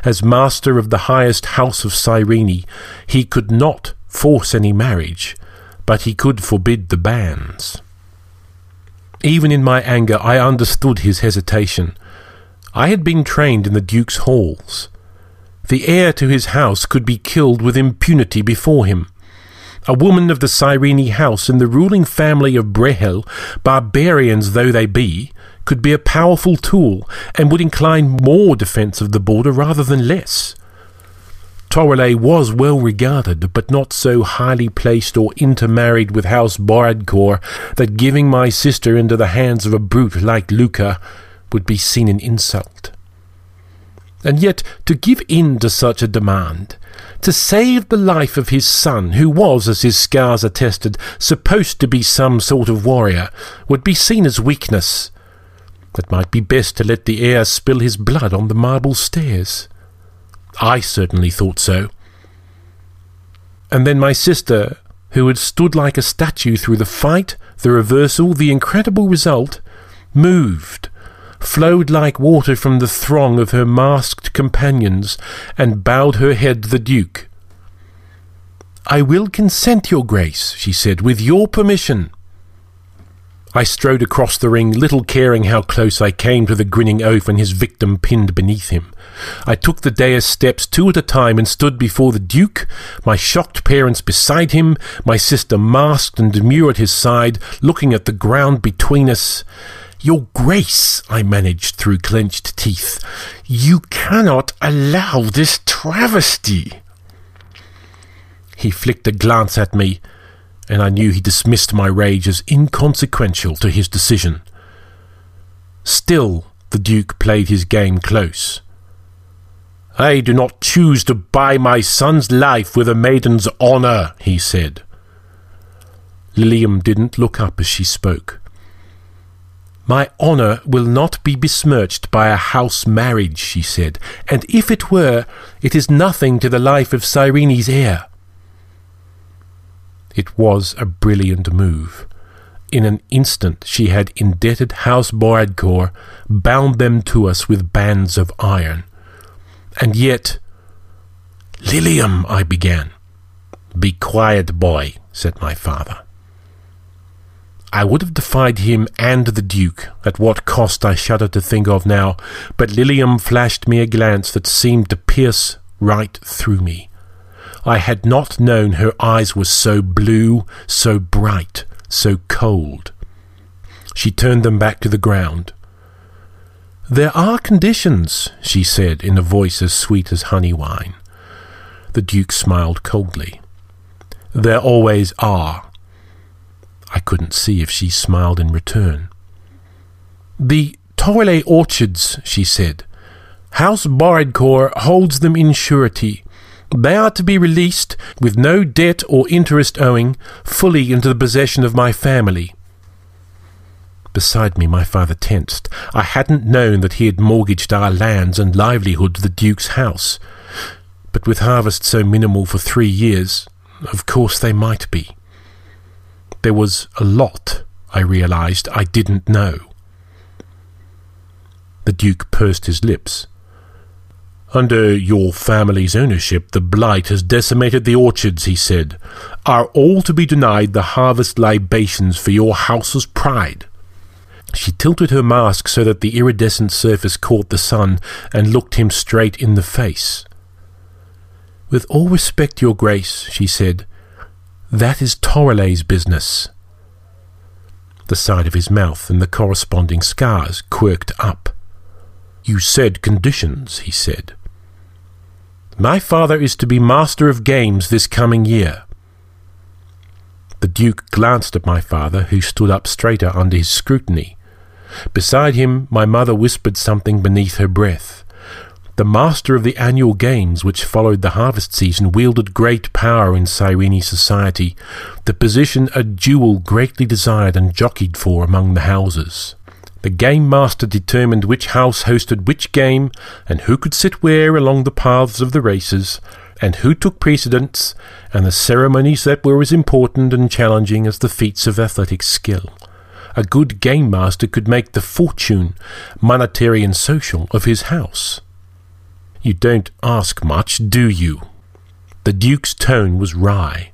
As master of the highest house of Cyrene, he could not force any marriage, but he could forbid the banns. Even in my anger, I understood his hesitation. I had been trained in the Duke's halls. The heir to his house could be killed with impunity before him. A woman of the Cyrene house in the ruling family of Brehel, barbarians though they be, could be a powerful tool and would incline more defence of the border rather than less. Torelei was well regarded, but not so highly placed or intermarried with House Boradcor that giving my sister into the hands of a brute like Luca would be seen an insult. And yet, to give in to such a demand, to save the life of his son, who was, as his scars attested, supposed to be some sort of warrior, would be seen as weakness. It might be best to let the heir spill his blood on the marble stairs. I certainly thought so. And then my sister, who had stood like a statue through the fight, the reversal, the incredible result, moved, flowed like water from the throng of her masked companions, and bowed her head to the Duke. I will consent, Your Grace, she said, with your permission. I strode across the ring, little caring how close I came to the grinning oaf and his victim pinned beneath him. I took the dais steps two at a time and stood before the Duke, my shocked parents beside him, my sister masked and demure at his side, looking at the ground between us. Your Grace, I managed through clenched teeth, you cannot allow this travesty. He flicked a glance at me and I knew he dismissed my rage as inconsequential to his decision. Still, the Duke played his game close. I do not choose to buy my son's life with a maiden's honour, he said. Lilium didn't look up as she spoke. My honour will not be besmirched by a house marriage, she said, and if it were, it is nothing to the life of Cyrene's heir. It was a brilliant move. In an instant she had indebted House Boradcor, bound them to us with bands of iron. And yet... Lilium, I began. Be quiet, boy, said my father. I would have defied him and the Duke, at what cost I shudder to think of now, but Lilium flashed me a glance that seemed to pierce right through me. I had not known her eyes were so blue, so bright, so cold. She turned them back to the ground. There are conditions, she said in a voice as sweet as honey wine. The Duke smiled coldly. There always are. I couldn't see if she smiled in return. The Torelei orchards, she said. House Boradcor holds them in surety. They are to be released, with no debt or interest owing, fully into the possession of my family. Beside me, my father tensed. I hadn't known that he had mortgaged our lands and livelihood to the Duke's house. But with harvest so minimal for three years, of course they might be. There was a lot, I realized, I didn't know. The Duke pursed his lips. Under your family's ownership, the blight has decimated the orchards, he said, are all to be denied the harvest libations for your house's pride. She tilted her mask so that the iridescent surface caught the sun and looked him straight in the face. With all respect, your grace, she said, that is Torelei's business. The side of his mouth and the corresponding scars quirked up. You said conditions, he said. My father is to be master of games this coming year. The Duke glanced at my father, who stood up straighter under his scrutiny. Beside him, my mother whispered something beneath her breath. The master of the annual games which followed the harvest season wielded great power in Cyrene society, the position a jewel greatly desired and jockeyed for among the houses. The game master determined which house hosted which game, and who could sit where along the paths of the races, and who took precedence, and the ceremonies that were as important and challenging as the feats of athletic skill. A good game master could make the fortune, monetary and social, of his house. You don't ask much, do you? The Duke's tone was wry.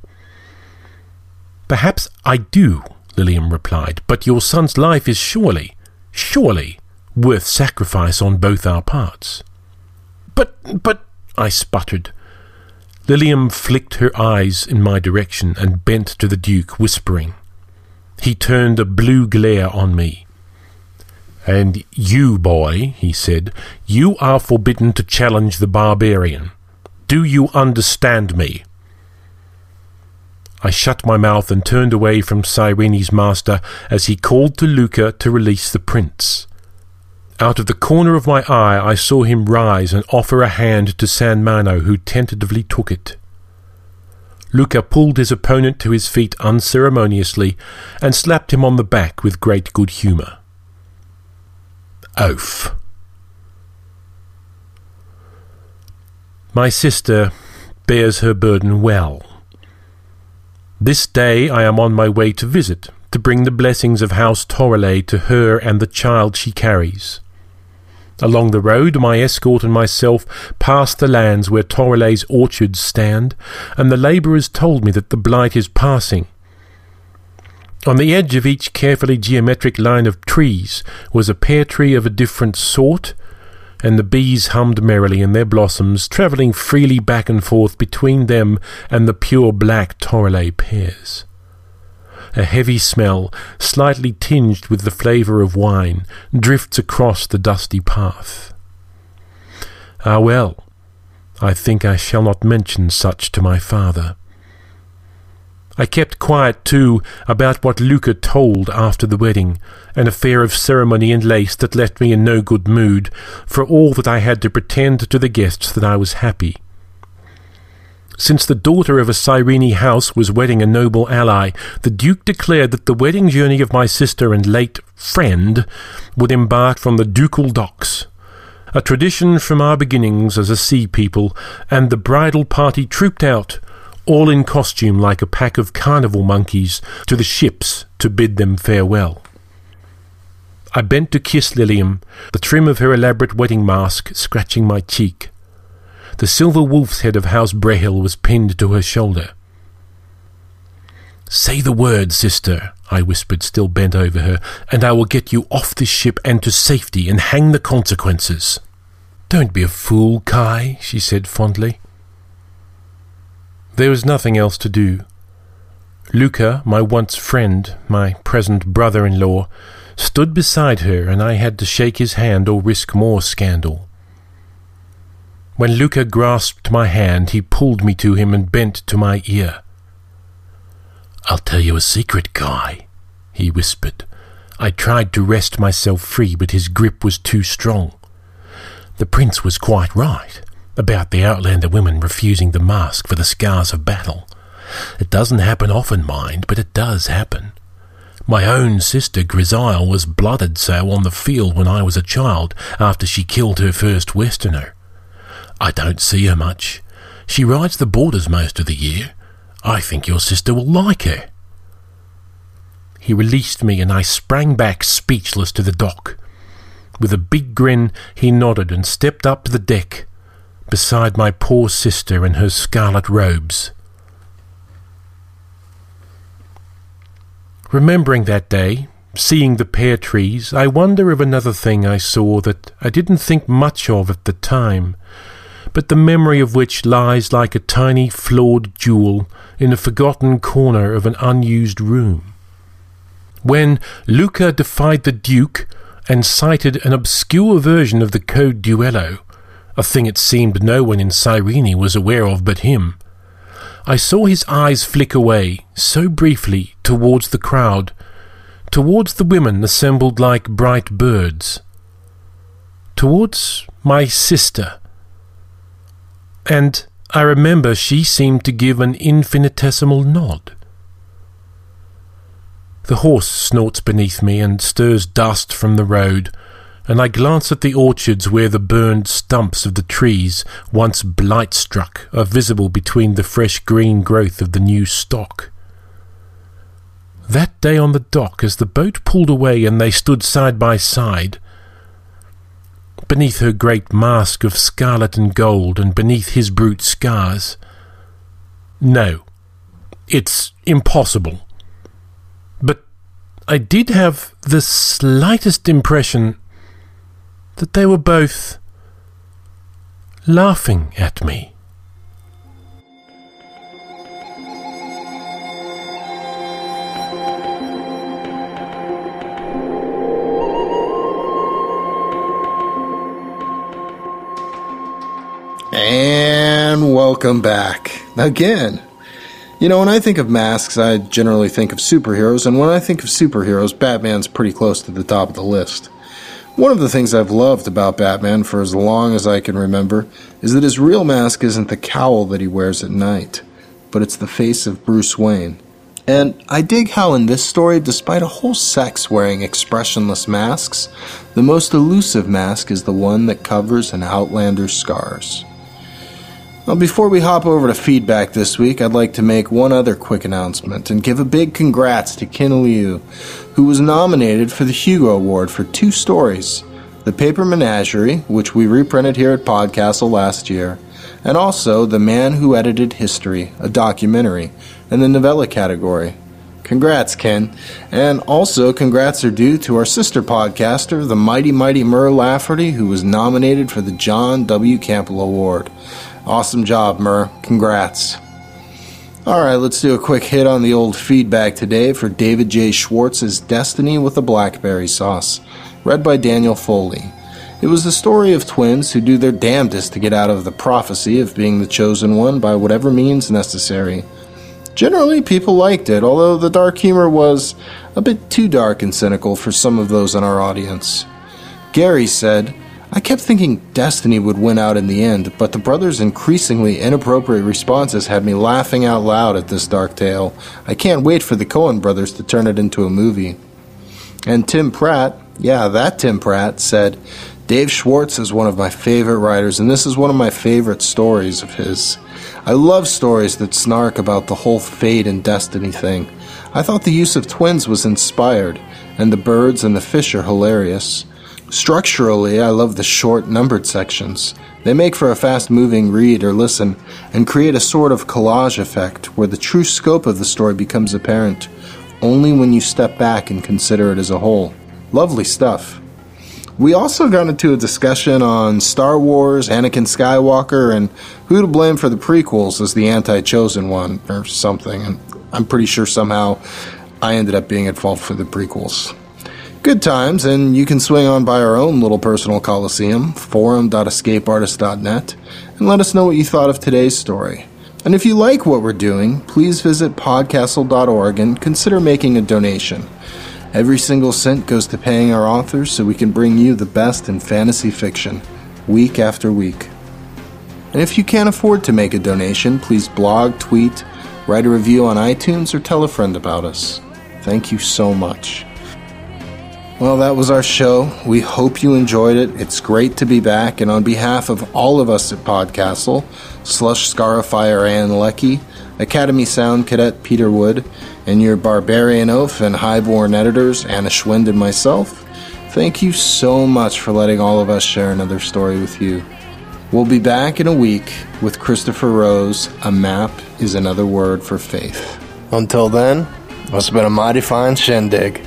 Perhaps I do, Lilium replied, but your son's life is surely, surely, worth sacrifice on both our parts. But, but, I sputtered. Lilium flicked her eyes in my direction and bent to the Duke, whispering. He turned a blue glare on me. And you, boy, he said, you are forbidden to challenge the barbarian. Do you understand me? I shut my mouth and turned away from Cyrene's master as he called to Luca to release the prince. Out of the corner of my eye I saw him rise and offer a hand to San Mano, who tentatively took it. Luca pulled his opponent to his feet unceremoniously and slapped him on the back with great good humour Oaf. My sister bears her burden well. This day I am on my way to visit, to bring the blessings of House Torelay to her and the child she carries. Along the road, my escort and myself passed the lands where Torelay's orchards stand, and the labourers told me that the blight is passing, on the edge of each carefully geometric line of trees was a pear tree of a different sort, and the bees hummed merrily in their blossoms, travelling freely back and forth between them and the pure black Torelay pears. A heavy smell, slightly tinged with the flavour of wine, drifts across the dusty path. Ah well, I think I shall not mention such to my father. I kept quiet, too, about what Luca told after the wedding, an affair of ceremony and lace that left me in no good mood, for all that I had to pretend to the guests that I was happy. Since the daughter of a Cyrene house was wedding a noble ally, the Duke declared that the wedding journey of my sister and late friend would embark from the ducal docks a tradition from our beginnings as a sea people, and the bridal party trooped out, all in costume like a pack of carnival monkeys, to the ships to bid them farewell. I bent to kiss Lilium, the trim of her elaborate wedding mask scratching my cheek. The silver wolf's head of House Brehel was pinned to her shoulder. Say the word, sister, I whispered, still bent over her, and I will get you off this ship and to safety and hang the consequences. Don't be a fool, Kai, she said fondly. There was nothing else to do. Luca, my once friend, my present brother in law, stood beside her, and I had to shake his hand or risk more scandal. When Luca grasped my hand, he pulled me to him and bent to my ear. I'll tell you a secret, Kai, he whispered. I tried to wrest myself free, but his grip was too strong. The prince was quite right about the Outlander women refusing the mask for the scars of battle. It doesn't happen often, mind, but it does happen. My own sister Grisile was blooded so on the field when I was a child after she killed her first Westerner. I don't see her much. She rides the borders most of the year. I think your sister will like her. He released me and I sprang back speechless to the dock. With a big grin, he nodded and stepped up to the deck beside my poor sister in her scarlet robes. Remembering that day, seeing the pear trees, I wonder of another thing I saw that I didn't think much of at the time, but the memory of which lies like a tiny flawed jewel in a forgotten corner of an unused room. When Luca defied the Duke and cited an obscure version of the Code Duello, a thing it seemed no one in Cyrene was aware of but him. I saw his eyes flick away, so briefly, towards the crowd, towards the women assembled like bright birds, towards my sister. And I remember she seemed to give an infinitesimal nod. The horse snorts beneath me and stirs dust from the road, and I glance at the orchards where the burned stumps of the trees, once blight struck, are visible between the fresh green growth of the new stock. That day on the dock, as the boat pulled away and they stood side by side, beneath her great mask of scarlet and gold, and beneath his brute scars. No, it's impossible. But I did have the slightest impression that they were both laughing at me. And welcome back. Again. You know, when I think of masks, I generally think of superheroes, and when I think of superheroes, Batman's pretty close to the top of the list. One of the things I've loved about Batman for as long as I can remember is that his real mask isn't the cowl that he wears at night, but it's the face of Bruce Wayne. And I dig how in this story, despite a whole sex wearing expressionless masks, the most elusive mask is the one that covers an Outlander's scars. Well, before we hop over to feedback this week, I'd like to make one other quick announcement and give a big congrats to Ken Liu, who was nominated for the Hugo Award for two stories The Paper Menagerie, which we reprinted here at Podcastle last year, and also The Man Who Ended History, a documentary, in the novella category. Congrats, Ken. And also, congrats are due to our sister podcaster, the mighty, mighty Mur Lafferty, who was nominated for the John W. Campbell Award. Awesome job, Mur. Congrats. All right, let's do a quick hit on the old feedback today for David J. Schwartz's Destiny with a Blackberry Sauce, read by Daniel Foley. It was the story of twins who do their damnedest to get out of the prophecy of being the chosen one by whatever means necessary. Generally, people liked it, although the dark humor was a bit too dark and cynical for some of those in our audience. Gary said, I kept thinking Destiny would win out in the end, but the brothers' increasingly inappropriate responses had me laughing out loud at this dark tale. I can't wait for the Coen brothers to turn it into a movie. And Tim Pratt, yeah, that Tim Pratt, said, Dave Schwartz is one of my favorite writers, and this is one of my favorite stories of his. I love stories that snark about the whole fate and destiny thing. I thought the use of twins was inspired, and the birds and the fish are hilarious. Structurally, I love the short, numbered sections. They make for a fast moving read or listen and create a sort of collage effect where the true scope of the story becomes apparent only when you step back and consider it as a whole. Lovely stuff. We also got into a discussion on Star Wars, Anakin Skywalker, and who to blame for the prequels as the anti chosen one or something. And I'm pretty sure somehow I ended up being at fault for the prequels. Good times, and you can swing on by our own little personal coliseum, forum.escapeartist.net, and let us know what you thought of today's story. And if you like what we're doing, please visit podcastle.org and consider making a donation. Every single cent goes to paying our authors so we can bring you the best in fantasy fiction, week after week. And if you can't afford to make a donation, please blog, tweet, write a review on iTunes, or tell a friend about us. Thank you so much. Well, that was our show. We hope you enjoyed it. It's great to be back, and on behalf of all of us at Podcastle, Slush Scarifier Ann Leckie, Academy Sound Cadet Peter Wood, and your Barbarian Oaf and Highborn editors, Anna Schwind and myself, thank you so much for letting all of us share another story with you. We'll be back in a week with Christopher Rose. A map is another word for faith. Until then, it's been a mighty fine shindig.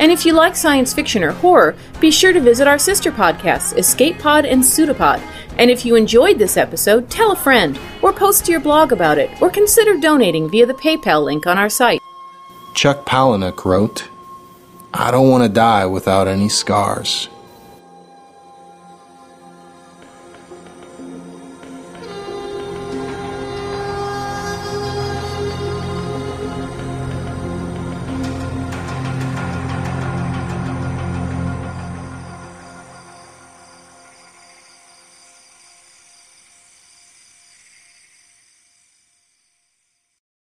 And if you like science fiction or horror, be sure to visit our sister podcasts, Escape Pod and Pseudopod. And if you enjoyed this episode, tell a friend, or post to your blog about it, or consider donating via the PayPal link on our site. Chuck Palahniuk wrote, I don't want to die without any scars.